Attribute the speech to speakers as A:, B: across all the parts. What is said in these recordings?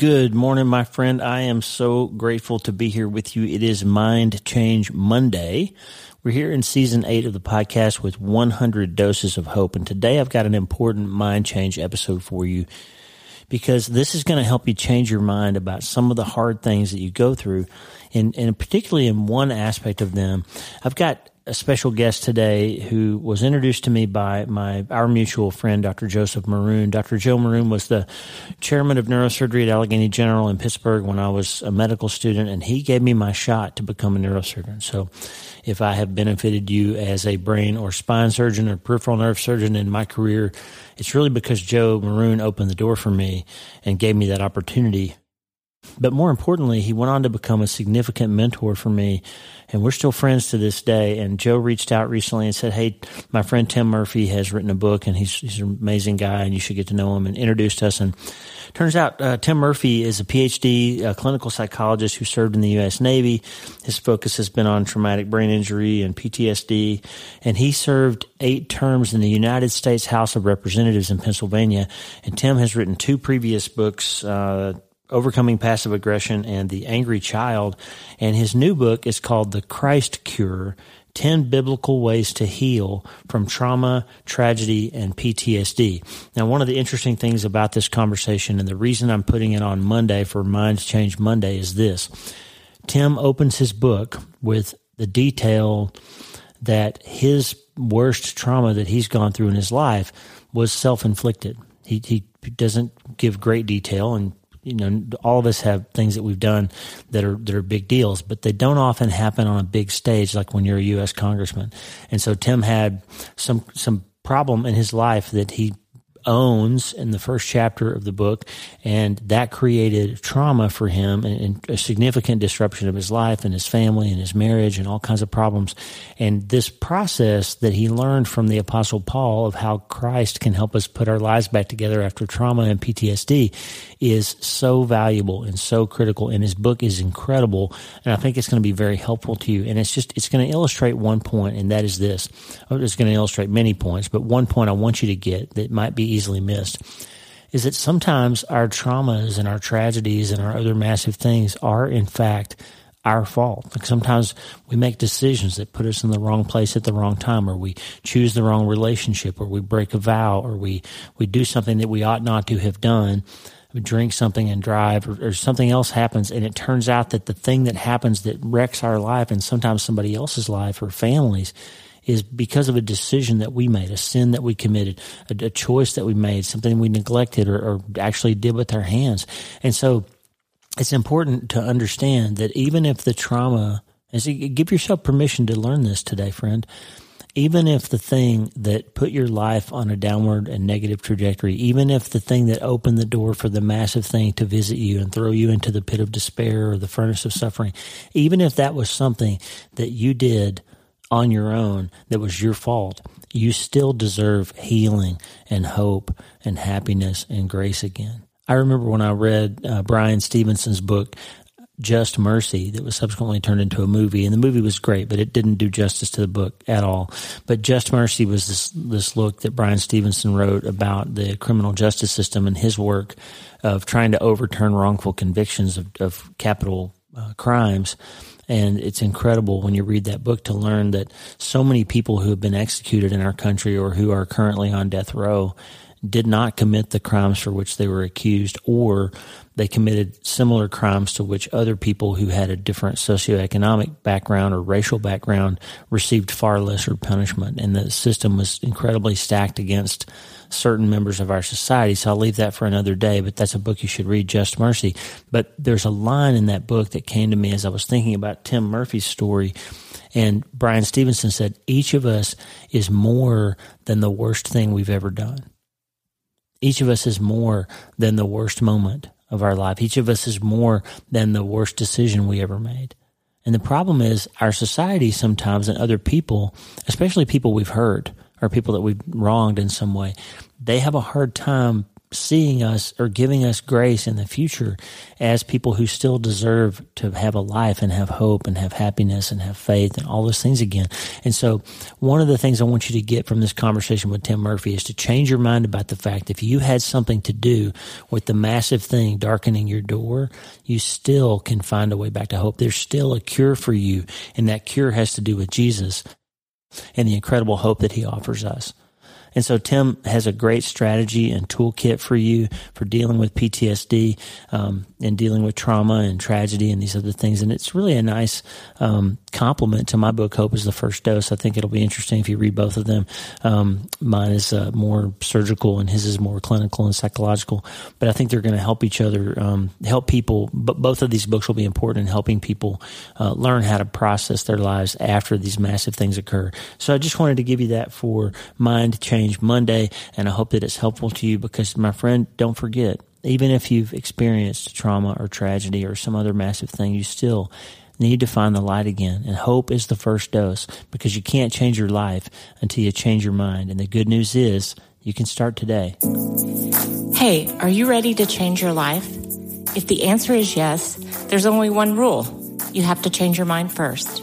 A: Good morning, my friend. I am so grateful to be here with you. It is Mind Change Monday. We're here in season eight of the podcast with 100 doses of hope. And today I've got an important mind change episode for you because this is going to help you change your mind about some of the hard things that you go through. And, and particularly in one aspect of them, I've got a special guest today who was introduced to me by my our mutual friend Dr. Joseph Maroon. Dr. Joe Maroon was the chairman of neurosurgery at Allegheny General in Pittsburgh when I was a medical student, and he gave me my shot to become a neurosurgeon. So, if I have benefited you as a brain or spine surgeon or peripheral nerve surgeon in my career, it's really because Joe Maroon opened the door for me and gave me that opportunity but more importantly, he went on to become a significant mentor for me. And we're still friends to this day. And Joe reached out recently and said, Hey, my friend Tim Murphy has written a book and he's, he's an amazing guy and you should get to know him and introduced us. And turns out uh, Tim Murphy is a PhD a clinical psychologist who served in the U.S. Navy. His focus has been on traumatic brain injury and PTSD. And he served eight terms in the United States House of Representatives in Pennsylvania. And Tim has written two previous books, uh, Overcoming Passive Aggression and The Angry Child. And his new book is called The Christ Cure 10 Biblical Ways to Heal from Trauma, Tragedy, and PTSD. Now, one of the interesting things about this conversation, and the reason I'm putting it on Monday for Mind Change Monday, is this Tim opens his book with the detail that his worst trauma that he's gone through in his life was self inflicted. He, he doesn't give great detail, and you know, all of us have things that we've done that are that are big deals, but they don't often happen on a big stage like when you're a U.S. congressman. And so Tim had some some problem in his life that he owns in the first chapter of the book, and that created trauma for him and, and, a significant disruption of his life and his family and his marriage and all kinds of problems. And this process that he learned from the Apostle Paul of how Christ can help us put our lives back together after trauma and PTSD is so valuable and so critical. And his book is incredible, and I think it's going to be very helpful to you. And it's just it's going to illustrate one point, and that is this. Oh, it's going to illustrate many points, but one point I want you to get that might be easily missed is that sometimes our traumas and our tragedies and our other massive things are in fact our fault. Like sometimes we make decisions that put us in the wrong place at the wrong time, or we choose the wrong relationship, or we break a vow, or we, we do something that we ought not to have done, drink something and drive, or, or something else happens, and it turns out that the thing that happens that wrecks our life and sometimes somebody else's life or families is because of a decision that we made, a sin that we committed, a, a choice that we made, something we neglected or, or actually did with our hands. And so it's important to understand that even if the trauma, so give yourself permission to learn this today, friend. Even if the thing that put your life on a downward and negative trajectory, even if the thing that opened the door for the massive thing to visit you and throw you into the pit of despair or the furnace of suffering, even if that was something that you did on your own that was your fault, you still deserve healing and hope and happiness and grace again. I remember when I read uh, Bryan Stevenson's book, Just Mercy, that was subsequently turned into a movie, and the movie was great, but it didn't do justice to the book at all. But Just Mercy was this this look that Bryan Stevenson wrote about the criminal justice system and his work of trying to overturn wrongful convictions of, of capital uh, crimes and it's incredible when you read that book to learn that so many people who have been executed in our country or who are currently on death row did not commit the crimes for which they were accused, or they committed similar crimes to which other people who had a different socioeconomic background or racial background received far lesser punishment. And the system was incredibly stacked against certain members of our society. So I'll leave that for another day, but that's a book you should read, Just Mercy. But there's a line in that book that came to me as I was thinking about Tim Murphy's story. And Bryan Stevenson said, each of us is more than the worst thing we've ever done. Each of us is more than the worst moment of our life. Each of us is more than the worst decision we ever made. And the problem is our society sometimes and other people, especially people we've hurt or people that we've wronged in some way, they have a hard time seeing us or giving us grace in the future as people who still deserve to have a life and have hope and have happiness and have faith and all those things again. And so one of the things I want you to get from this conversation with Tim Murphy is to change your mind about the fact if you had something to do with the massive thing darkening your door, you still can find a way back to hope. There's still a cure for you. And that cure has to do with Jesus and the incredible hope that he offers us. And so Tim has a great strategy and toolkit for you for dealing with PTSD um, and dealing with trauma and tragedy and these other things. And it's really a nice um, complement to my book, Hope is the First Dose. I think it'll be interesting if you read both of them. Um, mine is uh, more surgical and his is more clinical and psychological. But I think they're going to help each other, um, help people. But both of these books will be important in helping people uh, learn how to process their lives after these massive things occur. So I just wanted to give you that for Mind Change Monday. And I hope that it's helpful to you because, my friend, don't forget, even if you've experienced trauma or tragedy or some other massive thing, you still need to find the light again. And hope is the first dose because you can't change your life until you change your mind. And the good news is you can start today.
B: Hey, are you ready to change your life? If the answer is yes, there's only one rule. You have to change your mind first.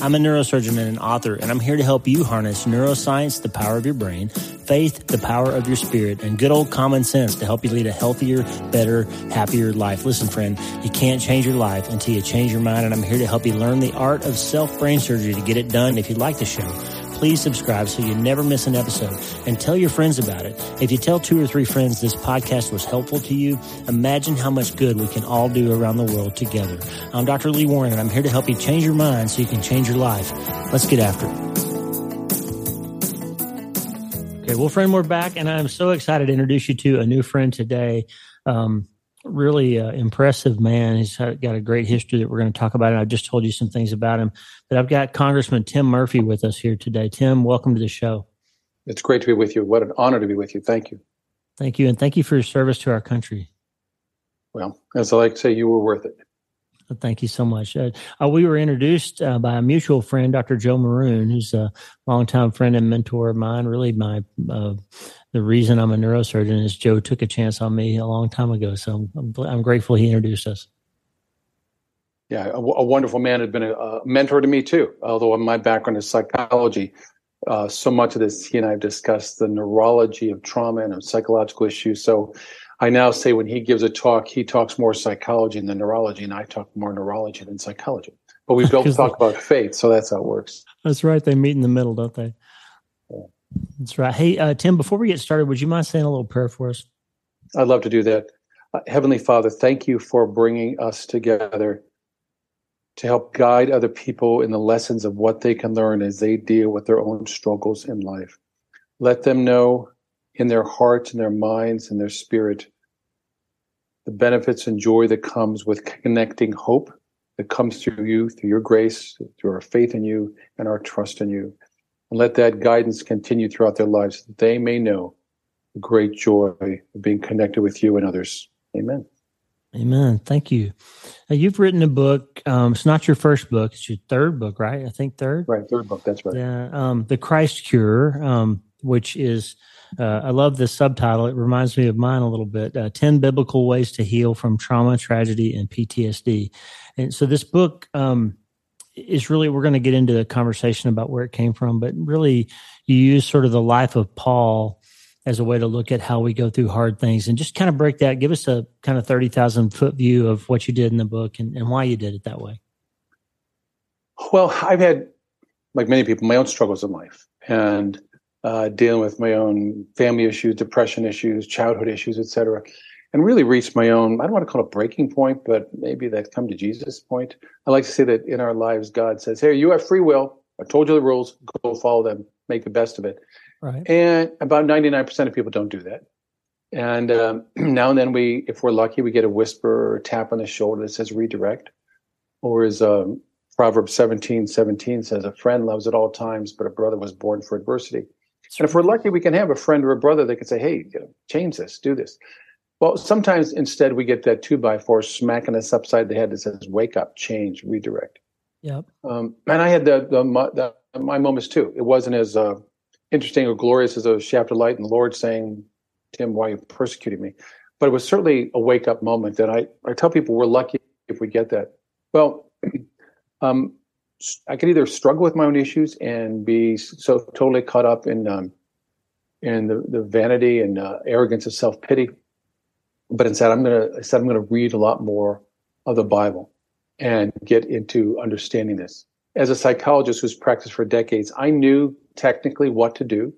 A: I'm a neurosurgeon and an author, and I'm here to help you harness neuroscience, the power of your brain, faith, the power of your spirit, and good old common sense to help you lead a healthier, better, happier life. Listen, friend, you can't change your life until you change your mind, and I'm here to help you learn the art of self brain surgery to get it done. If you'd like the show, please subscribe so you never miss an episode and tell your friends about it. If you tell two or three friends this podcast was helpful to you, imagine how much good we can all do around the world together. I'm Dr. Lee Warren and I'm here to help you change your mind so you can change your life. Let's get after it. Okay, well, friend, we're back and I'm so excited to introduce you to a new friend today. Um, really uh, impressive man. He's got a great history that we're going to talk about. And I've just told you some things about him. But I've got Congressman Tim Murphy with us here today. Tim, welcome to the show.
C: It's great to be with you. What an honor to be with you. Thank you.
A: Thank you. And thank you for your service to our country.
C: Well, as I like to say, you were worth it.
A: Thank you so much. Uh, uh, we were introduced uh, by a mutual friend, Dr. Joe Maroon, who's a longtime friend and mentor of mine. Really, my uh, the reason I'm a neurosurgeon is Joe took a chance on me a long time ago. So I'm, I'm grateful he introduced us.
C: Yeah, a, a, wonderful man had been a, a, mentor to me too. Although my background is psychology, uh, so much of this he and I have discussed the neurology of trauma and of psychological issues. So I now say when he gives a talk, he talks more psychology than neurology, and I talk more neurology than psychology. But we both talk about faith, so that's how it works.
A: That's right. They meet in the middle, don't they? Yeah. That's right. Hey, uh, Tim, before we get started, would you mind saying a little prayer for us?
C: I'd love to do that. Uh, Heavenly Father, thank you for bringing us together to help guide other people in the lessons of what they can learn as they deal with their own struggles in life. Let them know in their hearts and their minds and their spirit the benefits and joy that comes with connecting hope that comes through you, through your grace, through our faith in you and our trust in you. And let that guidance continue throughout their lives that they may know the great joy of being connected with you and others. Amen.
A: Amen. Thank you. Now, you've written a book. Um, it's not your first book; it's your third book, right? I think third.
C: Right, third book. That's right.
A: Yeah. Um, the Christ Cure, um, which is, uh, I love the subtitle. It reminds me of mine a little bit. Uh, Ten biblical ways to heal from trauma, tragedy, and PTSD. And so, this book um, is really we're going to get into a conversation about where it came from, but really, you use sort of the life of Paul as a way to look at how we go through hard things and just kind of break that. Give us a kind of 30,000 foot view of what you did in the book and, and why you did it that way.
C: Well, I've had, like many people, my own struggles in life and uh, dealing with my own family issues, depression issues, childhood issues, etc., and really reached my own, I don't want to call it a breaking point, but maybe that come to Jesus point. I like to say that in our lives, God says, Hey, you have free will. I told you the rules, go follow them, make the best of it. Right. And about 99% of people don't do that. And um, now and then we, if we're lucky, we get a whisper or a tap on the shoulder that says redirect. Or as um, Proverbs 17, 17 says, a friend loves at all times, but a brother was born for adversity. And if we're lucky, we can have a friend or a brother that can say, hey, you know, change this, do this. Well, sometimes instead we get that two by four smacking us upside the head that says, wake up, change, redirect.
A: Yep.
C: Um, and I had the, the, the, my moments too. It wasn't as uh, interesting or glorious as a shaft of light and the Lord saying, Tim, why are you persecuting me? But it was certainly a wake up moment that I, I tell people we're lucky if we get that. Well, um, I could either struggle with my own issues and be so totally caught up in um, in the, the vanity and uh, arrogance of self pity, but instead I'm gonna instead I'm gonna read a lot more of the Bible and get into understanding this. As a psychologist who's practiced for decades, I knew technically what to do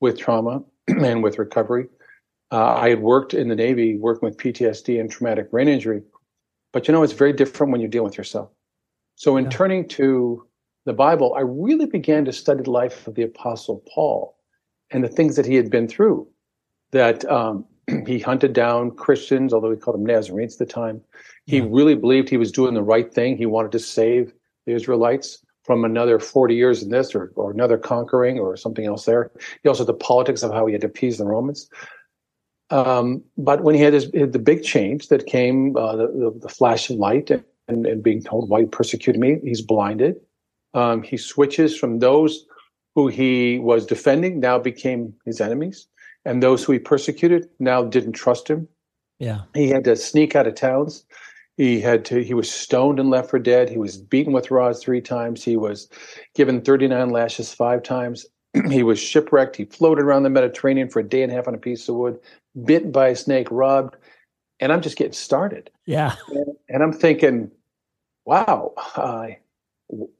C: with trauma and with recovery. Uh, I had worked in the Navy working with PTSD and traumatic brain injury, but you know it's very different when you deal with yourself. So, in yeah. turning to the Bible, I really began to study the life of the Apostle Paul and the things that he had been through. That um, he hunted down Christians, although he called them Nazarenes at the time. He yeah. really believed he was doing the right thing. He wanted to save the Israelites from another 40 years in this or, or another conquering or something else there. He also had the politics of how he had to appease the Romans. Um, but when he had his, the big change that came, uh, the, the, the, flash of light and, and, and, being told why you persecuted me, he's blinded. Um, he switches from those who he was defending now became his enemies, and those who he persecuted now didn't trust him.
A: Yeah,
C: he had to sneak out of towns. He had to. He was stoned and left for dead. He was beaten with rods three times. He was given thirty nine lashes five times. he was shipwrecked. He floated around the Mediterranean for a day and a half on a piece of wood bit by a snake, robbed, and I'm just getting started.
A: Yeah.
C: And, and I'm thinking, wow, uh,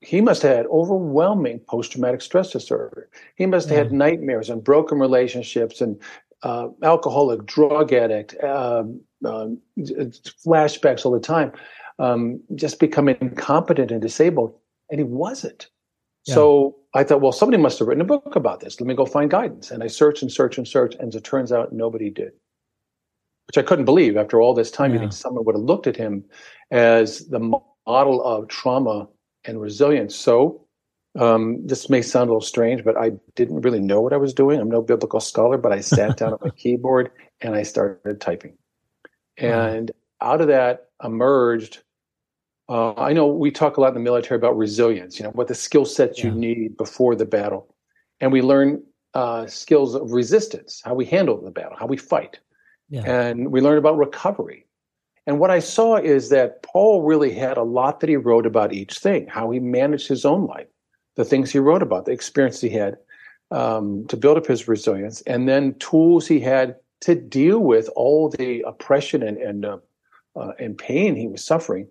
C: he must have had overwhelming post traumatic stress disorder. He must have yeah. had nightmares and broken relationships and uh, alcoholic, drug addict, um, um, flashbacks all the time, um, just becoming incompetent and disabled. And he wasn't. Yeah. So I thought, well, somebody must have written a book about this. Let me go find guidance. And I searched and searched and searched, and as it turns out, nobody did. Which I couldn't believe after all this time. Yeah. You think someone would have looked at him as the model of trauma and resilience. So um, this may sound a little strange, but I didn't really know what I was doing. I'm no biblical scholar, but I sat down at my keyboard and I started typing. And wow. out of that emerged uh, I know we talk a lot in the military about resilience, you know, what the skill sets yeah. you need before the battle. And we learn uh, skills of resistance, how we handle the battle, how we fight. Yeah. And we learn about recovery. And what I saw is that Paul really had a lot that he wrote about each thing, how he managed his own life, the things he wrote about, the experience he had um, to build up his resilience, and then tools he had to deal with all the oppression and and, uh, uh, and pain he was suffering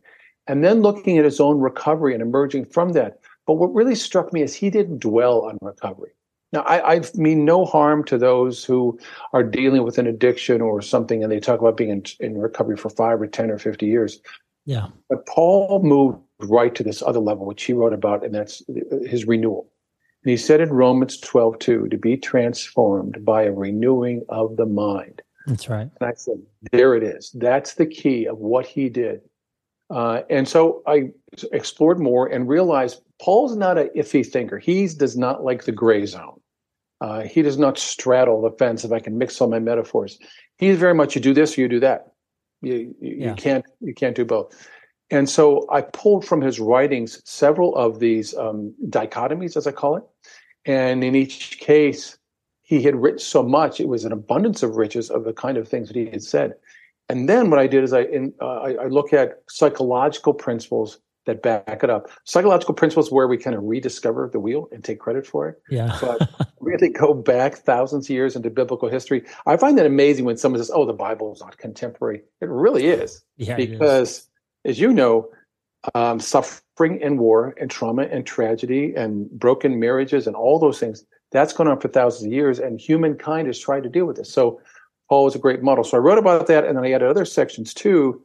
C: and then looking at his own recovery and emerging from that. But what really struck me is he didn't dwell on recovery. Now, I, I, mean no harm to those who are dealing with an addiction or something, and they talk about being in, in recovery for five or 10 or 50 years.
A: Yeah.
C: But Paul moved right to this other level, which he wrote about, and that's his renewal. And he said in Romans 12, 2, to be transformed by a renewing of the mind.
A: That's right.
C: And I said, there it is. That's the key of what he did. Uh, and so I explored more and realized Paul's not an iffy thinker. He does not like the gray zone. Uh, he does not straddle the fence. If I can mix all my metaphors, he's very much you do this or you do that. You, you, yeah. you can't you can't do both. And so I pulled from his writings several of these um, dichotomies, as I call it. And in each case, he had written so much; it was an abundance of riches of the kind of things that he had said. And then what I did is I, in, uh, I, I look at psychological principles that back it up. Psychological principles where we kind of rediscover the wheel and take credit for it.
A: Yeah.
C: but really go back thousands of years into biblical history. I find that amazing when someone says, "Oh, the Bible is not contemporary." It really is.
A: Yeah.
C: Because,
A: is.
C: as you know, um, suffering and war and trauma and tragedy and broken marriages and all those things that's gone on for thousands of years, and humankind has tried to deal with this. So Paul was a great model. So I wrote about that, and then I added other sections too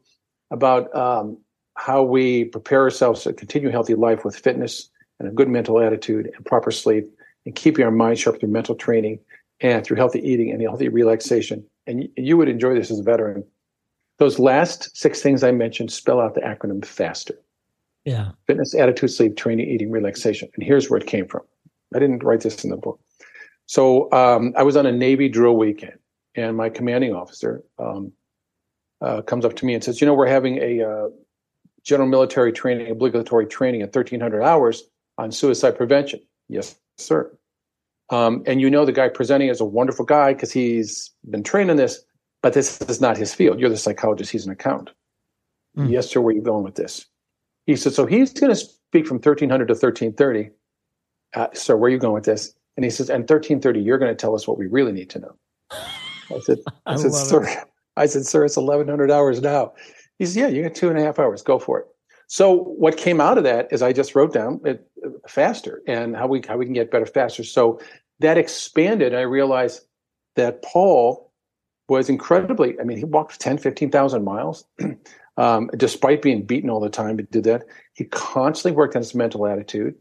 C: about um, how we prepare ourselves to continue a healthy life with fitness and a good mental attitude and proper sleep, and keeping our mind sharp through mental training and through healthy eating and healthy relaxation and you would enjoy this as a veteran. Those last six things I mentioned spell out the acronym FASTER.
A: Yeah.
C: Fitness, attitude, sleep, training, eating, relaxation. And here's where it came from. I didn't write this in the book. So um, I was on a Navy drill weekend, and my commanding officer um, uh, comes up to me and says, "You know, we're having a uh, general military training, obligatory training at 1,300 hours on suicide prevention." Yes, sir. Um, and you know the guy presenting is a wonderful guy because he's been trained in this, but this is not his field. You're the psychologist; he's an accountant. Mm. Yes, sir. Where are you going with this? He said, "So he's going to speak from 1,300 to 1,330." Uh, so where are you going with this? And he says, "And 1,330, you're going to tell us what we really need to know." I said, "I, I said, sir." It. I said, sir, it's 1,100 hours now. He said, yeah, you got two and a half hours. Go for it. So what came out of that is I just wrote down it faster and how we how we can get better faster. So that expanded. I realized that Paul was incredibly. I mean, he walked 10, 15,000 miles, um, despite being beaten all the time. He did that. He constantly worked on his mental attitude.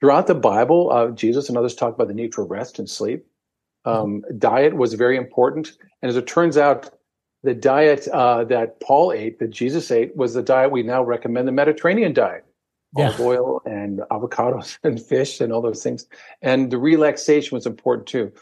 C: Throughout the Bible, uh, Jesus and others talk about the need for rest and sleep. Um, diet was very important, and as it turns out, the diet uh, that Paul ate, that Jesus ate, was the diet we now recommend, the Mediterranean diet. Yeah. Olive oil and avocados and fish and all those things. And the relaxation was important too.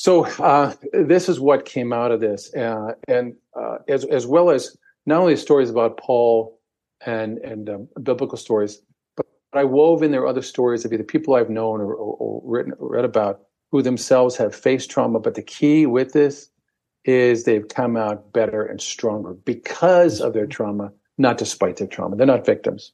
C: So uh, this is what came out of this, uh, and uh, as as well as not only stories about Paul and and um, biblical stories, but, I wove in there other stories of either people I've known or, or, or written read about who themselves have faced trauma. But the key with this is they've come out better and stronger because of their trauma, not despite their trauma. They're not victims.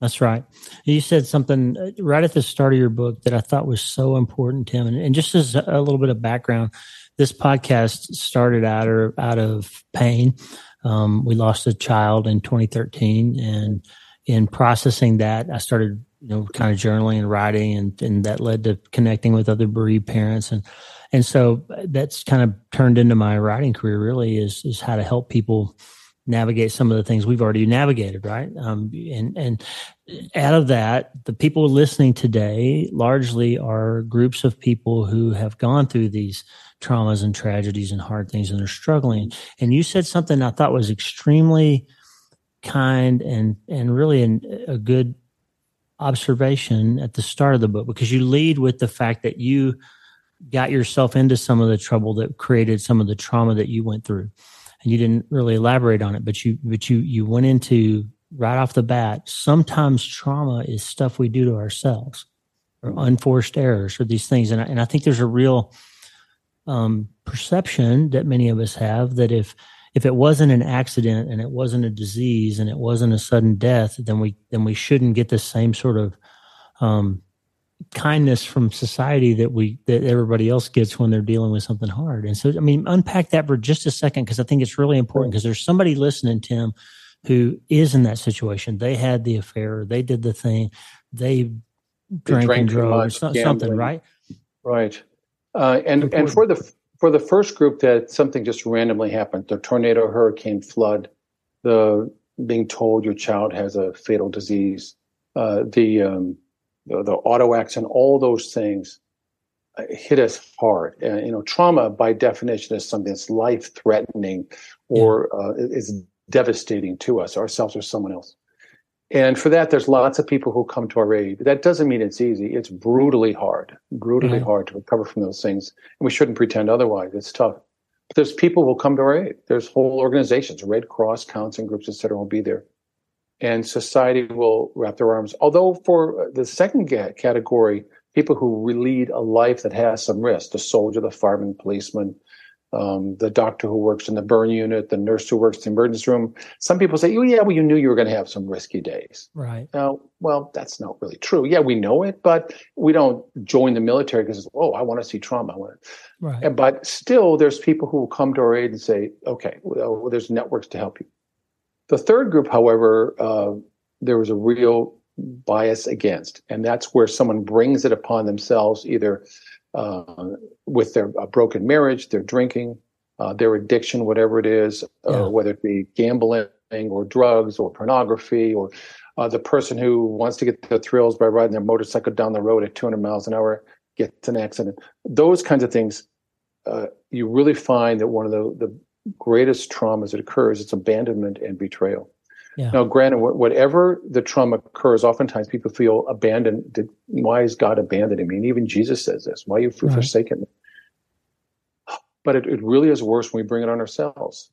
A: That's right. You said something uh, right at the start of your book that I thought was so important, Tim. And, and just as a little bit of background, this podcast started out or out of pain. Um, we lost a child in 2013, and in processing that, I started, you know, kind of journaling and writing, and, and that led to connecting with other bereaved parents. And and so that's kind of turned into my writing career really is is how to help people navigate some of the things we've already navigated right? Um, and and out of that the people listening today largely are groups of people who have gone through these traumas and tragedies and hard things and they're struggling. And you said something i thought was extremely kind and and really an, a good observation at the start of the book because you lead with the fact that you got yourself into some of the trouble that created some of the trauma that you went through. And you didn't really elaborate on it but you but you you went into right off the bat sometimes trauma is stuff we do to ourselves or unforced errors or these things. And I, and I think there's a real um, perception that many of us have that if if it wasn't an accident and it wasn't a disease and it wasn't a sudden death then we then we shouldn't get the same sort of um, kindness from society that we that everybody else gets when they're dealing with something hard. And so, I mean, unpack that for just a second because I think it's really important because there's somebody listening, Tim, who is in that situation. They had the affair, they did the thing, they drank, drank and drove, something, right?
C: Right. Uh, and and for the for the first group that something just randomly happened, the tornado, hurricane, flood, the being told your child has a fatal disease, uh, the um, the, the auto accident, all those things uh, hit us hard. And, you know, trauma by definition is something that's life threatening or uh, is devastating to us, ourselves or someone else. And for that, there's lots of people who come to our aid. That doesn't mean it's easy. It's brutally hard, brutally mm-hmm. hard to recover from those things. And we shouldn't pretend otherwise. It's tough. But there's people who come to our aid. There's whole organizations, Red Cross, counseling groups, et cetera, will be there and society will wrap their arms. Although for the second category, people who lead a life that has some risk, the soldier, the fireman, policeman, um, the doctor who works in the burn unit, the nurse who works in the emergency room. Some people say, oh, yeah, well, you knew you were going to have some risky days.
A: Right.
C: Now, well, that's not really true. Yeah, we know it, but we don't join the military because, oh, I want to see trauma. I want to. Right. And, but still, there's people who will come to our aid and say, okay, well, there's networks to help you. The third group, however, uh, there was a real bias against, and that's where someone brings it upon themselves, either uh, with their broken marriage, their drinking, uh, their addiction, whatever it is, uh, yeah. whether it be gambling or drugs or pornography, or uh, the person who wants to get the thrills by riding their motorcycle down the road at 200 miles an hour gets an accident. Those kinds of things uh, you really find that one of the, the greatest traumas that occurs it's abandonment and betrayal. Yeah. Now, granted, whatever the trauma occurs, oftentimes people feel abandoned. Did, why is God abandoning me? And even Jesus says this: "Why you right. forsaken me?" But it, it really is worse when we bring it on ourselves.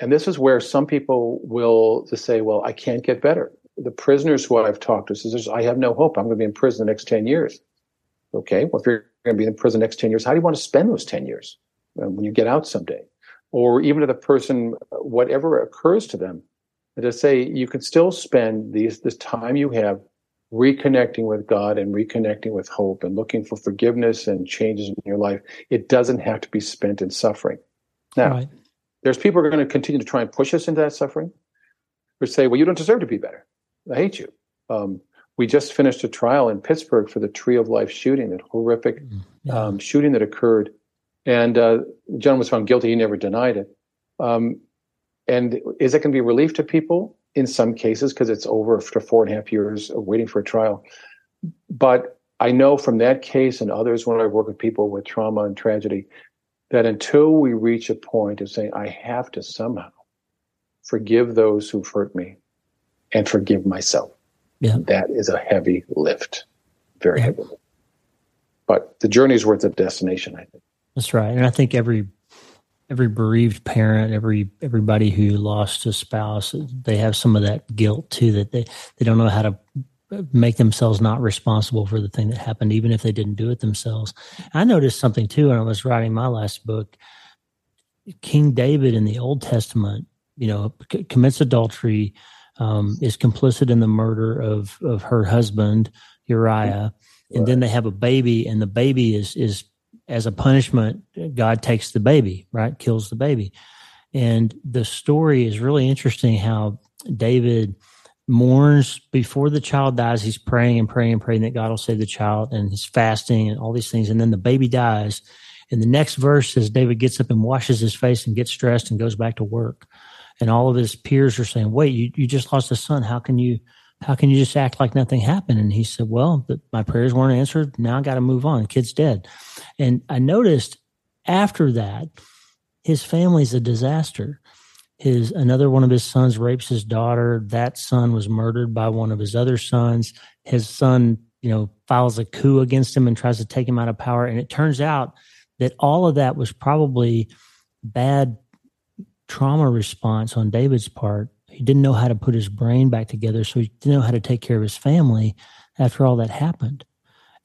C: And this is where some people will just say, "Well, I can't get better." The prisoners who I've talked to says, "I have no hope. I'm going to be in prison the next ten years." Okay, well, if you're going to be in prison the next ten years, how do you want to spend those ten years when you get out someday? Or even to the person, whatever occurs to them, to say you can still spend these this time you have reconnecting with God and reconnecting with hope and looking for forgiveness and changes in your life. It doesn't have to be spent in suffering. Now, right. there's people who are going to continue to try and push us into that suffering, or say, "Well, you don't deserve to be better. I hate you." Um, we just finished a trial in Pittsburgh for the Tree of Life shooting, that horrific mm, yeah. um, shooting that occurred, and uh, the gentleman was found guilty. He never denied it. Um, and is it going to be relief to people? In some cases, because it's over after four and a half years of waiting for a trial. But I know from that case and others when I work with people with trauma and tragedy that until we reach a point of saying, I have to somehow forgive those who've hurt me and forgive myself, yeah. that is a heavy lift, very yeah. heavy. But the journey is worth the destination, I think.
A: That's right. And I think every every bereaved parent, every everybody who lost a spouse, they have some of that guilt too that they they don't know how to make themselves not responsible for the thing that happened, even if they didn't do it themselves. I noticed something too when I was writing my last book. King David in the Old Testament, you know, c- commits adultery, um, is complicit in the murder of of her husband Uriah, and then they have a baby, and the baby is is as a punishment, God takes the baby, right? Kills the baby. And the story is really interesting how David mourns before the child dies. He's praying and praying and praying that God will save the child and he's fasting and all these things. And then the baby dies. And the next verse says David gets up and washes his face and gets dressed and goes back to work. And all of his peers are saying, wait, you, you just lost a son. How can you, how can you just act like nothing happened? And he said, well, my prayers weren't answered. Now I got to move on. The kid's dead. And I noticed after that, his family's a disaster. His another one of his sons rapes his daughter. That son was murdered by one of his other sons. His son, you know, files a coup against him and tries to take him out of power. And it turns out that all of that was probably bad trauma response on David's part he didn't know how to put his brain back together, so he didn't know how to take care of his family after all that happened.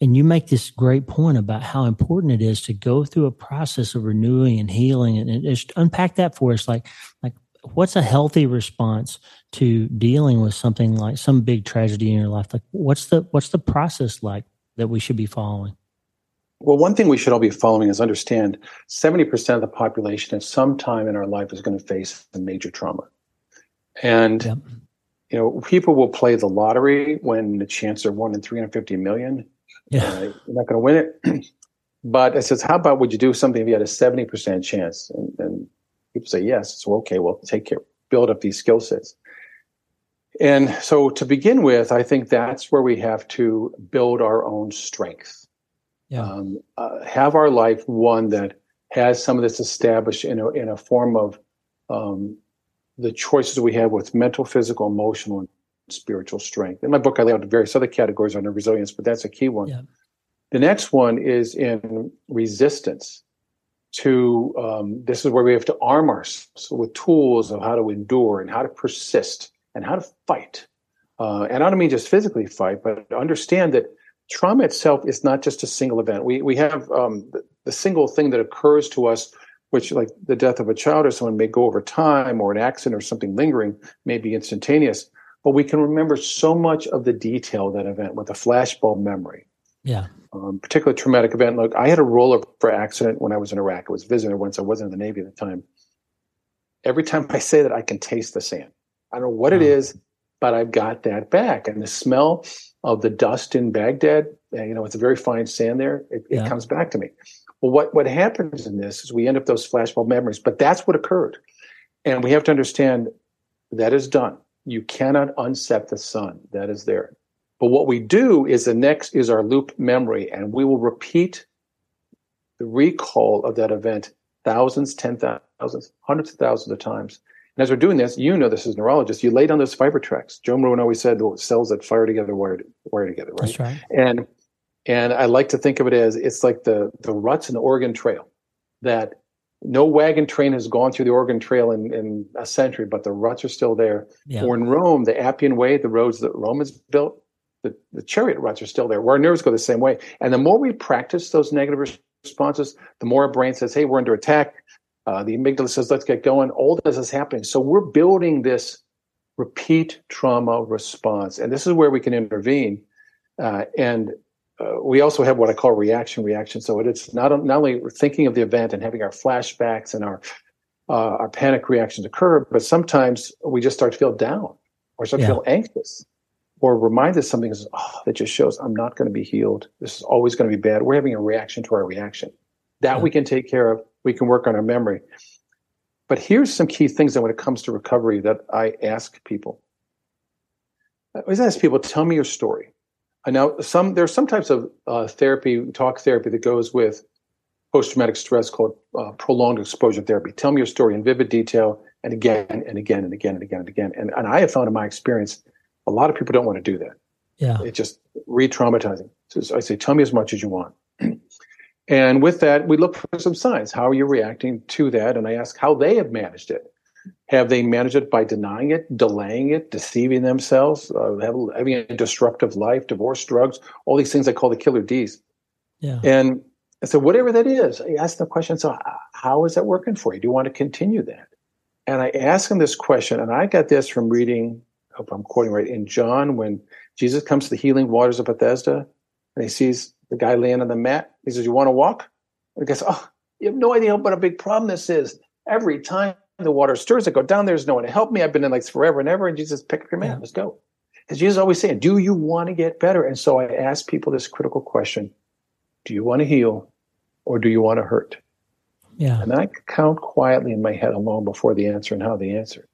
A: And you make this great point about how important it is to go through a process of renewing and healing, and, and just unpack that for us. Like, like what's a healthy response to dealing with something like some big tragedy in your life? Like, what's the what's the process like that we should be following?
C: Well, one thing we should all be following is understand 70% of the population at some time in our life is going to face a major trauma. And yep. you know, people will play the lottery when the chance are one in 350 million. Yeah. Uh, you're not going to win it. but I says, how about would you do something if you had a 70% chance? And, and people say yes. So okay, well, take care, build up these skill sets. And so to begin with, I think that's where we have to build our own strength. Yeah. Um, uh, have our life one that has some of this established in a, in a form of um, the choices we have with mental, physical, emotional, and spiritual strength. In my book, I lay out various other categories under resilience, but that's a key one. Yeah. The next one is in resistance to um, this is where we have to arm ourselves with tools of how to endure and how to persist and how to fight. Uh, and I don't mean just physically fight, but understand that trauma itself is not just a single event. We we have um, the, the single thing that occurs to us which like the death of a child or someone may go over time or an accident or something lingering may be instantaneous. But we can remember so much of the detail of that event with a flashbulb memory.
A: Yeah.
C: Um, particular traumatic event look i had a rollover accident when i was in iraq. I was visiting once. I wasn't in the navy at the time. Every time i say that i can taste the sand. I don't know what wow. it is but i've got that back. And the smell of the dust in baghdad you know it's a very fine sand there. It, yeah. it comes back to me well, what, what happens in this is we end up those flashbulb memories, but that's what occurred. And we have to understand that is done. You cannot unset the sun. That is there. But what we do is the next is our loop memory, and we will repeat the recall of that event thousands, ten thousands, hundreds of thousands of times. And as we're doing this, you know this as neurologists, you lay down those fiber tracks. Joe Maroon always said the cells that fire together wire, wire together, right?
A: That's right.
C: And and I like to think of it as it's like the the ruts in the Oregon Trail that no wagon train has gone through the Oregon Trail in, in a century, but the ruts are still there.
A: Yeah.
C: Or in Rome, the Appian Way, the roads that Romans built, the, the chariot ruts are still there. Where our nerves go the same way. And the more we practice those negative responses, the more our brain says, hey, we're under attack. Uh, the amygdala says, let's get going. All this is happening. So we're building this repeat trauma response. And this is where we can intervene. Uh, and uh, we also have what I call reaction reaction. So it's not, not only thinking of the event and having our flashbacks and our uh, our panic reactions occur, but sometimes we just start to feel down or start
A: Yeah.
C: to feel anxious or remind us something is, oh, that just shows I'm not going to be healed. This is always going to be bad. We're having a reaction to our reaction. That
A: Yeah.
C: we can take care of. We can work on our memory. But here's some key things that when it comes to recovery that I ask people. I always ask people, tell me your story. I know some there's some types of uh, therapy, talk therapy that goes with post-traumatic stress called uh, prolonged exposure therapy. Tell me your story in vivid detail and again and again and again and again and again. And, and I have found in my experience, a lot of people don't want to do that.
A: Yeah.
C: It's just re-traumatizing. So I say, tell me as much as you want. and with that, we look for some signs. How are you reacting to that? And I ask how they have managed it. Have they managed it by denying it, delaying it, deceiving themselves, uh, have- having a disruptive life, divorce, drugs, all these things I call the killer D's.
A: Yeah.
C: And so whatever that is, I ask them the question, so how is that working for you? Do you want to continue that? And I ask them this question, and I got this from reading, I hope I'm quoting right, in John when Jesus comes to the healing waters of Bethesda and he sees the guy laying on the mat. He says, You want to walk? And he goes, Oh, you have no idea what a big problem this is. Every time the water stirs, I go down, there's no one to help me. I've been in like forever and ever. And Jesus, pick up your
A: man.
C: Let's go. Because Jesus always saying, Do you want to get better? And so I ask people this critical question Do you want to heal or do you want to hurt?
A: Yeah.
C: And I count quietly in my head alone before the answer and how the answer.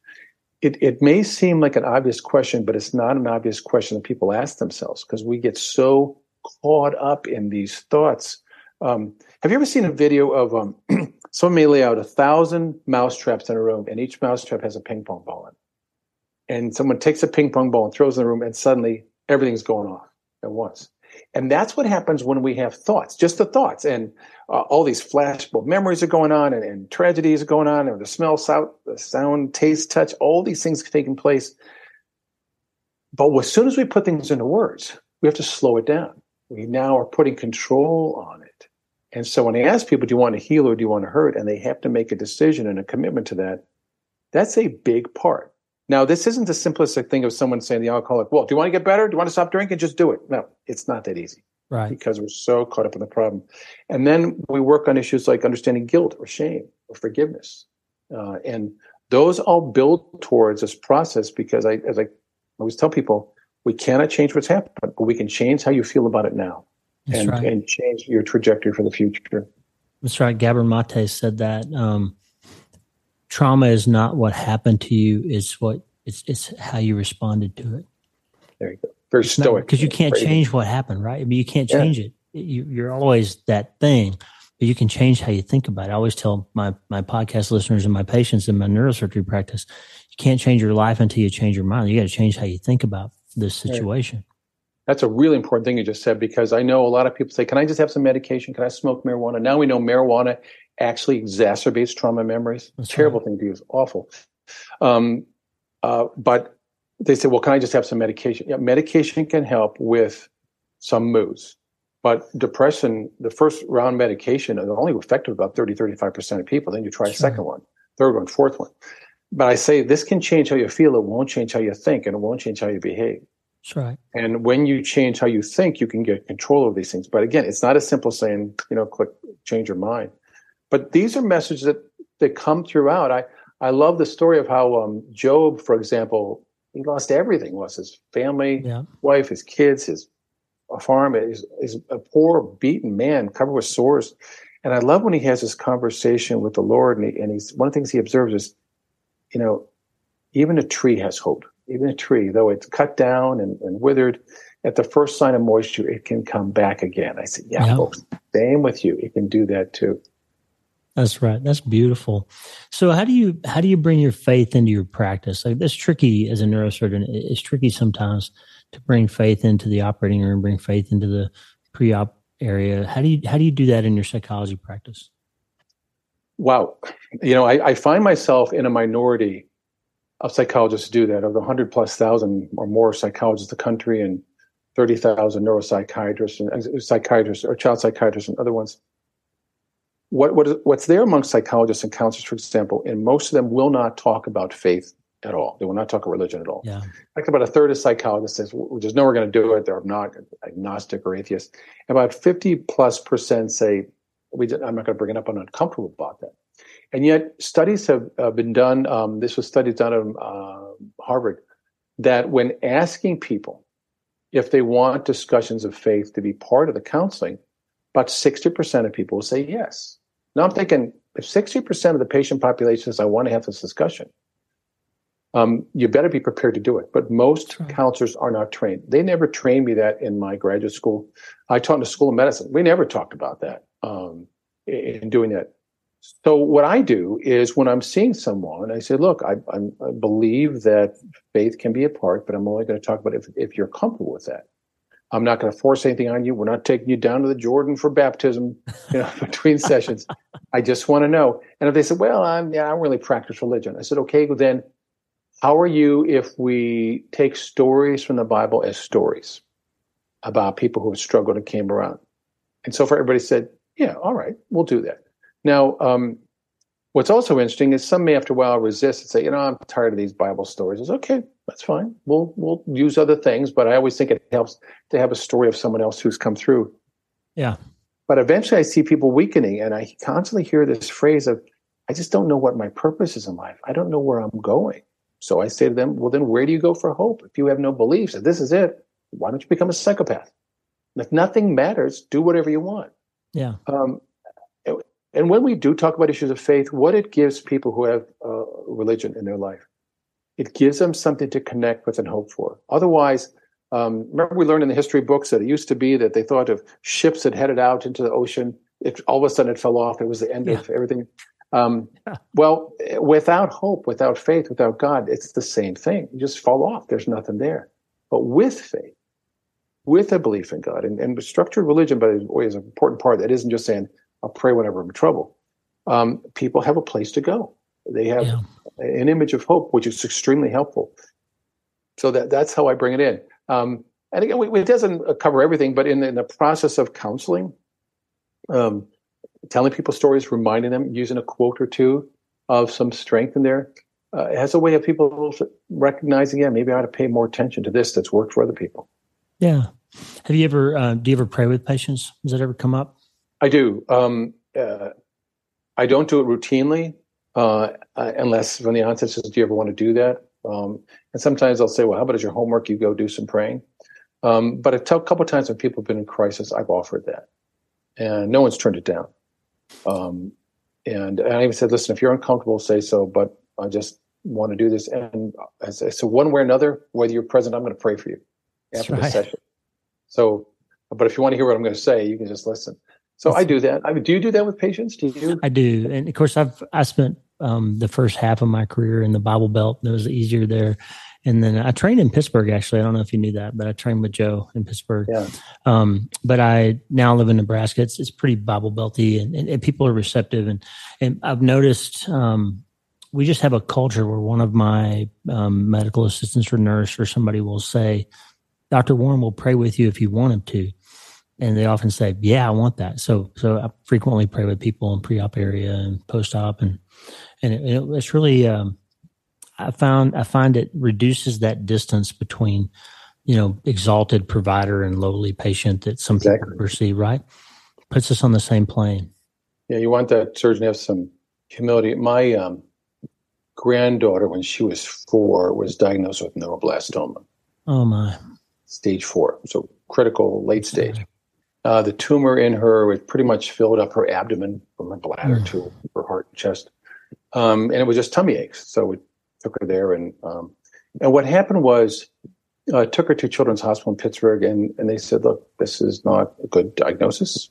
C: It, it may seem like an obvious question, but it's not an obvious question that people ask themselves because we get so caught up in these thoughts. Um, have you ever seen a video of um, someone may lay out a thousand mouse traps in a room and each mouse trap has a ping pong ball in it? And someone takes a ping pong ball and throws it in the room and suddenly everything's going off at once. And that's what happens when we have thoughts, just the thoughts. And uh, all these flashbulb memories are going on and, and tragedies are going on and the smell, sound, the sound, taste, touch, all these things taking place. But as soon as we put things into words, we have to slow it down. We now are putting control on it. And so when I ask people, do you want to heal or do you want to hurt? And they have to make a decision and a commitment to that. That's a big part. Now, this isn't the simplistic thing of someone saying to the alcoholic, well, do you want to get better? Do you want to stop drinking? Just do it. No, it's not that easy
A: Right.
C: because we're so caught up in the problem. And then we work on issues like understanding guilt or shame or forgiveness. Uh, and those all build towards this process because I, as I always tell people, we cannot change what's happened, but we can change how you feel about it now and,
A: right.
C: and change your trajectory for the future.
A: That's right. Gabor Mate said that um, trauma is not what happened to you; it's what it's it's how you responded to it.
C: There you go. Very stoic.
A: because you can't
C: Crazy.
A: change what happened, right? I mean, you can't
C: Yeah.
A: change it. You, you're always that thing, but you can change how you think about it. I always tell my my podcast listeners and my patients in my neurosurgery practice, you can't change your life until you change your mind. You got to change how you think about this situation.
C: That's a really important thing you just said because I know a lot of people say, Can I just have some medication? Can I smoke marijuana? Now we know marijuana actually exacerbates trauma memories.
A: That's
C: Terrible thing to use, awful. Um, uh, but they say, Well, can I just have some medication? Yeah, medication can help with some moods. But depression, the first round medication is only effective about 30, 35% of people. Then you try a second one, third one, fourth one. But I say this can change how you feel. It won't change how you think, and it won't change how you behave.
A: That's right.
C: And when you change how you think, you can get control of these things. But again, it's not as simple as saying, you know, click, change your mind. But these are messages that, that come throughout. I, I love the story of how um, Job, for example, he lost everything, lost his family,
A: Yeah.
C: wife, his kids, his a farm. He's, he's a poor, beaten man covered with sores. And I love when he has this conversation with the Lord. And, he, and he's one of the things he observes is, you know, even a tree has hope. Even a tree, though it's cut down and, and withered, at the first sign of moisture, it can come back again. I said, yeah, yeah. folks, same with you. It can do that too.
A: That's right. That's beautiful. So how do you how do you bring your faith into your practice? Like that's tricky as a neurosurgeon. It's tricky sometimes to bring faith into the operating room, bring faith into the pre-op area. How do you how do you do that in your psychology practice?
C: Wow, you know, I, I find myself in a minority of psychologists do that. Of the hundred plus thousand or more psychologists in the country, and thirty thousand neuropsychiatrists and uh, psychiatrists or child psychiatrists and other ones what, what is, what's there among psychologists and counselors, for example, and most of them will not talk about faith at all. They will not talk about religion at all.
A: Yeah.
C: Like about a third of psychologists says, we just know we're going to do it. They're not agnostic or atheist. About 50 plus percent say, we did, I'm not going to bring it up. I'm uncomfortable about that. And yet studies have uh, been done. Um, this was studies done at uh, Harvard that when asking people if they want discussions of faith to be part of the counseling, about 60% of people will say yes. Now I'm thinking if 60% of the patient population says, I want to have this discussion, um, you better be prepared to do it. But most right. counselors are not trained. They never trained me that in my graduate school. I taught in the School of Medicine. We never talked about that um, in doing that. So what I do is when I'm seeing someone, I say, look, I, I believe that faith can be a part, but I'm only going to talk about if, if you're comfortable with that. I'm not going to force anything on you. We're not taking you down to the Jordan for baptism, you know, between sessions. I just want to know. And if they said, well, I'm, yeah, I don't really practice religion. I said, okay, well then how are you if we take stories from the Bible as stories about people who have struggled and came around? And so far everybody said, yeah, all right, we'll do that. Now, um, what's also interesting is some may after a while resist and say, you know, I'm tired of these Bible stories. It's okay, that's fine. We'll we'll use other things, but I always think it helps to have a story of someone else who's come through.
A: Yeah.
C: But eventually, I see people weakening, and I constantly hear this phrase of, "I just don't know what my purpose is in life. I don't know where I'm going." So I say to them, "Well, then where do you go for hope? If you have no beliefs, if this is it, why don't you become a psychopath? If nothing matters, do whatever you want."
A: Yeah. Um,
C: and when we do talk about issues of faith, what it gives people who have uh, religion in their life it gives them something to connect with and hope for. Otherwise, um, remember we learned in the history books that it used to be that they thought of ships that headed out into the ocean. It all of a sudden it fell off. It was the end yeah. of everything. Um, yeah. Well, without hope, without faith, without God, it's the same thing. You just fall off. There's nothing there. But with faith, with a belief in God, and, and structured religion, by the way, is an important part. That isn't just saying I'll pray whenever I'm in trouble. Um, people have a place to go. They have yeah. an image of hope, which is extremely helpful. So that that's how I bring it in. Um, and again, we, it doesn't cover everything, but in the, in the process of counseling, um, telling people stories, reminding them, using a quote or two of some strength in there, uh, it has a way of people recognizing, yeah, maybe I ought to pay more attention to this that's worked for other people.
A: Yeah. Have you ever, uh, do you ever pray with patients? Does that ever come up?
C: I do. Um, uh, I don't do it routinely uh, unless from the onset says, "Do you ever want to do that?" Um, and sometimes I'll say, "Well, how about as your homework, you go do some praying." Um, but a t- couple times when people have been in crisis, I've offered that, and no one's turned it down. Um, and, and, I even said, "Listen, if you're uncomfortable, say so." But I just want to do this, and say, so one way or another, whether you're present, I'm going to pray for you after right. the session. So, but if you want to hear what I'm going to say, you can just listen. So I do that. I mean, do you do that with patients? Do you?
A: I do, and of course, I've I spent um, the first half of my career in the Bible Belt. It was easier there, and then I trained in Pittsburgh. Actually, I don't know if you knew that, but I trained with Joe in Pittsburgh.
C: Yeah.
A: Um, but I now live in Nebraska. It's it's pretty Bible Belty, and, and, and people are receptive, and and I've noticed. Um, we just have a culture where one of my um, medical assistants or nurse or somebody will say, Dr. Warren will pray with you if you want him to and they often say, "Yeah, I want that." So, so I frequently pray with people in pre-op area and post-op, and and it, it's really um, I found I find it reduces that distance between you know exalted provider and lowly patient that some exactly. people perceive. Right, puts us on the same plane.
C: Yeah, you want that surgeon to have some humility. My um, granddaughter, when she was four, was diagnosed with neuroblastoma.
A: Oh my!
C: Stage four, so critical, late stage. Uh, the tumor in her it pretty much filled up her abdomen from her bladder mm. to her heart and chest. Um, and it was just tummy aches. So we took her there. And, um, and what happened was uh, took her to Children's Hospital in Pittsburgh, and, and they said, look, this is not a good diagnosis.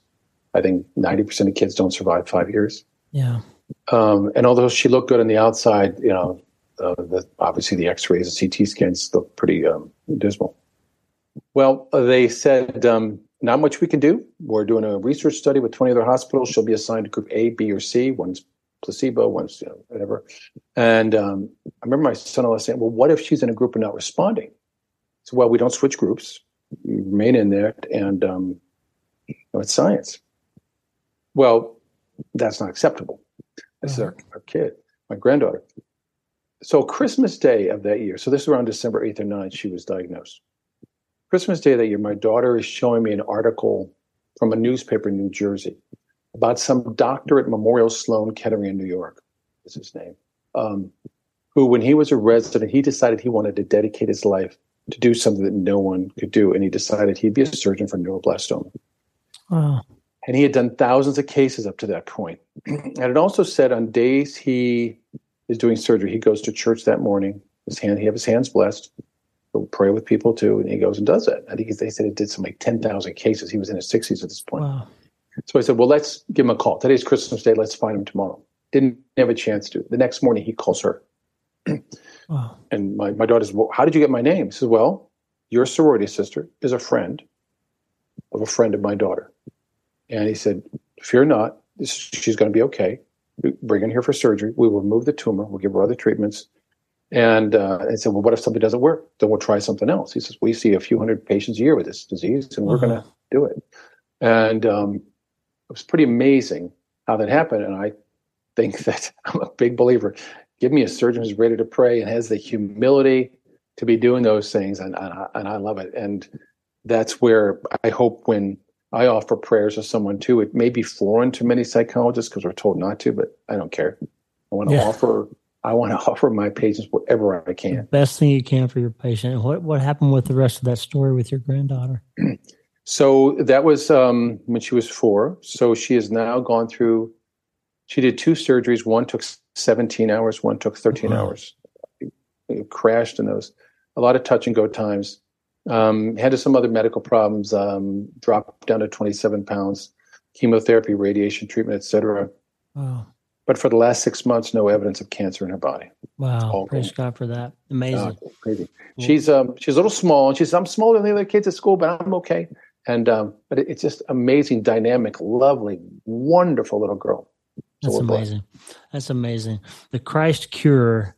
C: I think 90% of kids don't survive five years.
A: Yeah.
C: Um, and although she looked good on the outside, you know, uh, the, obviously the x-rays and CT scans look pretty um, dismal. Well, they said, um, not much we can do. We're doing a research study with 20 other hospitals. She'll be assigned to group A, B, or C. One's placebo, one's you know, whatever. And um, I remember my son-in-law saying, well, what if she's in a group and not responding? So, well, we don't switch groups. We remain in there, and um, you know, it's science. Well, that's not acceptable. This uh-huh. is our, our kid, my granddaughter. So Christmas Day of that year, so this is around December 8th or 9th, she was diagnosed. Christmas Day that year, my daughter is showing me an article from a newspaper in New Jersey about some doctor at Memorial Sloan Kettering in New York, is his name, um, who, when he was a resident, he decided he wanted to dedicate his life to do something that no one could do. And he decided he'd be a surgeon for neuroblastoma.
A: Wow.
C: And he had done thousands of cases up to that point. and it also said on days he is doing surgery, he goes to church that morning. His hand, he have his hands blessed. He'll pray with people too, and he goes and does it. I think they said it did some like ten thousand cases. He was in his sixties at this point. Wow. So I said, "Well, let's give him a call. Today's Christmas Day. Let's find him tomorrow." Didn't have a chance to. The next morning, he calls her. wow. And my my daughter says, "Well, how did you get my name?" He says, "Well, your sorority sister is a friend of a friend of my daughter." And he said, Fear not, this, she's going to be okay. Bring her here for surgery. We will remove the tumor. We'll give her other treatments. And uh, I said, Well, what if something doesn't work? Then we'll try something else. He says, We see a few hundred patients a year with this disease, and we're going to do it. And um, it was pretty amazing how that happened. And I think that I'm a big believer. Give me a surgeon who's ready to pray and has the humility to be doing those things. And, and, I, and I love it. And that's where I hope when I offer prayers to someone too. It may be foreign to many psychologists because we're told not to, but I don't care. I want to yeah. offer. I want to offer my patients whatever I can. The
A: best thing you can for your patient. What what happened with the rest of that story with your granddaughter?
C: so that was um, when she was four. So she has now gone through. She did two surgeries. One took 17 hours. One took 13 wow. hours. It crashed in those. A lot of touch and go times. Um, had some other medical problems, um, dropped down to 27 pounds, chemotherapy, radiation treatment, etc. Wow. But for the last six months, no evidence of cancer in her body.
A: Wow! Praise God for that. Amazing.
C: Uh, crazy. She's um, she's a little small, and she's I'm smaller than the other kids at school, but I'm okay. And um, but it, it's just amazing, dynamic, lovely, wonderful little girl.
A: So That's amazing. Blessed. That's amazing. The Christ cure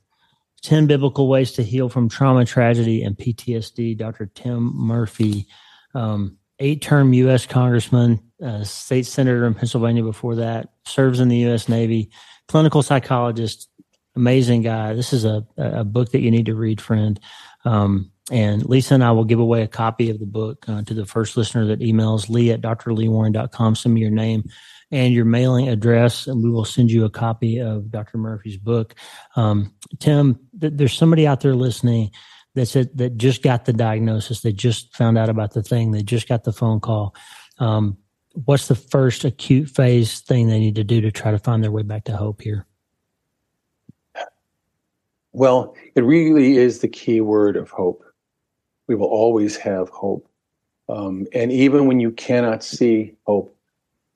A: 10 Biblical Ways to Heal from Trauma, Tragedy, and PTSD, Dr. Tim Murphy, um, eight term U.S. Congressman, uh, state senator in Pennsylvania before that, serves in the U.S. Navy, clinical psychologist, amazing guy. This is a, a book that you need to read, friend. Um, and Lisa and I will give away a copy of the book uh, to the first listener that emails lee at drleewarren.com. Send me your name and your mailing address, and we will send you a copy of Dr. Murphy's book. Um, Tim, th- there's somebody out there listening that said that just got the diagnosis, they just found out about the thing, they just got the phone call. Um, what's the first acute phase thing they need to do to try to find their way back to hope here?
C: Well, it really is the key word of hope. We will always have hope. Um, and even when you cannot see hope,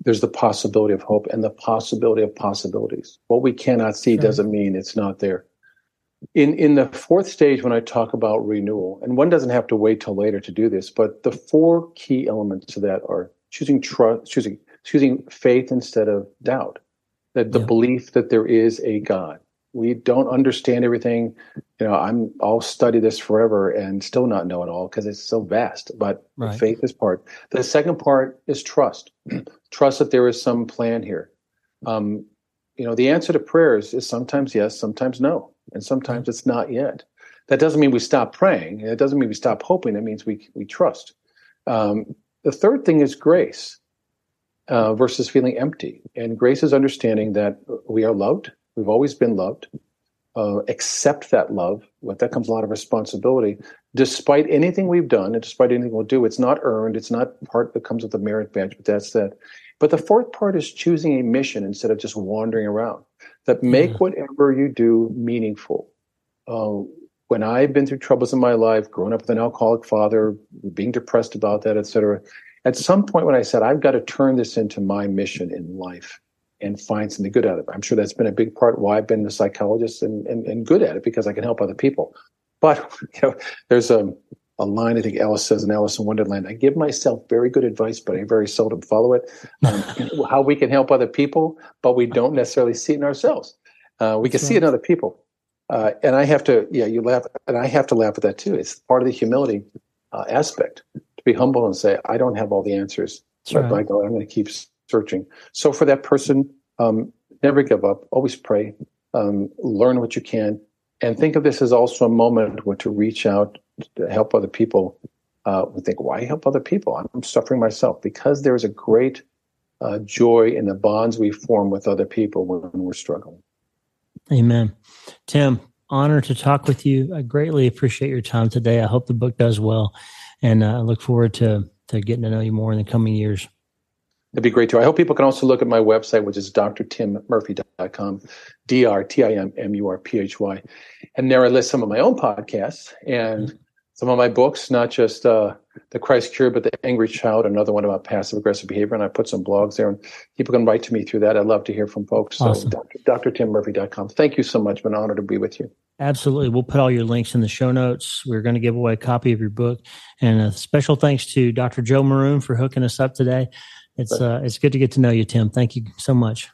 C: there's the possibility of hope and the possibility of possibilities. What we cannot see sure. doesn't mean it's not there. In in the fourth stage, when I talk about renewal, and one doesn't have to wait till later to do this, but the four key elements to that are choosing trust, choosing choosing faith instead of doubt, that the yeah. belief that there is a God, we don't understand everything. You know, I'm I'll study this forever and still not know it all because it's so vast. But right. faith is part. The second part is trust. trust that there is some plan here. Um, you know, the answer to prayers is sometimes yes, sometimes no, and sometimes it's not yet. That doesn't mean we stop praying. It doesn't mean we stop hoping. It means we we trust. Um, the third thing is grace uh, versus feeling empty, and grace is understanding that we are loved We've always been loved. Uh, accept that love. With that comes a lot of responsibility. Despite anything we've done, and despite anything we'll do, it's not earned. It's not part that comes with the merit badge. But that's that. But the fourth part is choosing a mission instead of just wandering around. That make whatever you do meaningful. Uh, when I've been through troubles in my life, growing up with an alcoholic father, being depressed about that, etc., at some point when I said, I've got to turn this into my mission in life and find something good out of it. I'm sure that's been a big part why I've been a psychologist and, and, and good at it because I can help other people. But you know, there's a, a line I think Alice says in Alice in Wonderland. I give myself very good advice, but I very seldom follow it. Um, how we can help other people, but we don't necessarily see it in ourselves. Uh, we can see it in other people. Uh, and I have to, yeah, you laugh, and I have to laugh at that too. It's part of the humility uh, aspect to be humble and say, I don't have all the answers, but right. by God, I'm going to keep searching. So for that person, um, never give up. Always pray. Um, learn what you can, and think of this as also a moment where to reach out to help other people. Uh, think, why help other people? I'm suffering myself because there is a great uh, joy in the bonds we form with other people when we're struggling.
A: Amen. Tim, honor to talk with you. I greatly appreciate your time today. I hope the book does well, and uh, I look forward to to getting to know you more in the coming years.
C: That'd be great too. I hope people can also look at my website, which is drtimmurphy.com, D R T I M M U R P H Y. And there I list some of my own podcasts and mm-hmm. some of my books, not just uh, The Christ Cure, but The Angry Child, another one about passive aggressive behavior. And I put some blogs there and people can write to me through that. I'd love to hear from folks. Awesome. So drtimmurphy.com. Thank you so much. Been an honor to be with you.
A: Absolutely. We'll put all your links in the show notes. We're going to give away a copy of your book. And a special thanks to Dr. Joe Maroon for hooking us up today. It's uh, it's good to get to know you, Tim. Thank you so much.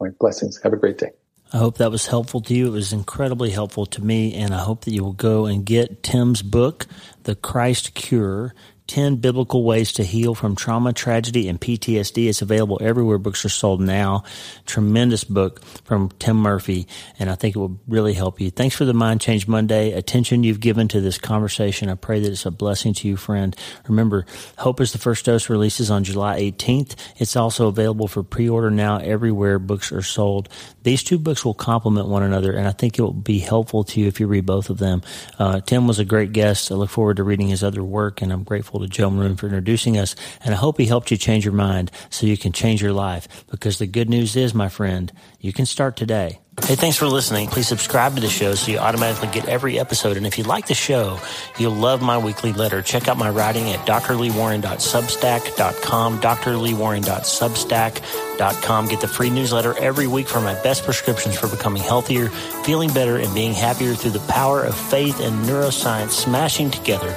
C: My blessings. Have a great day.
A: I hope that was helpful to you. It was incredibly helpful to me, and I hope that you will go and get Tim's book, The Christ Cure 10 Biblical Ways to Heal from Trauma, Tragedy, and PTSD. It's available everywhere books are sold now. Tremendous book from Tim Murphy, and I think it will really help you. Thanks for the Mind Change Monday attention you've given to this conversation. I pray that it's a blessing to you, friend. Remember, Hope is the First Dose releases on July 18th. It's also available for pre-order now everywhere books are sold. These two books will complement one another, and I think it will be helpful to you if you read both of them. Uh, Tim was a great guest. I look forward to reading his other work, and I'm grateful to Joe Maroon for introducing us. And I hope he helped you change your mind so you can change your life. Because the good news is, my friend, you can start today. Hey, thanks for listening. Please subscribe to the show so you automatically get every episode. And if you like the show, you'll love my weekly letter. Check out my writing at drleewarren.substack.com, drleewarren.substack.com. Get the free newsletter every week for my best prescriptions for becoming healthier, feeling better, and being happier through the power of faith and neuroscience smashing together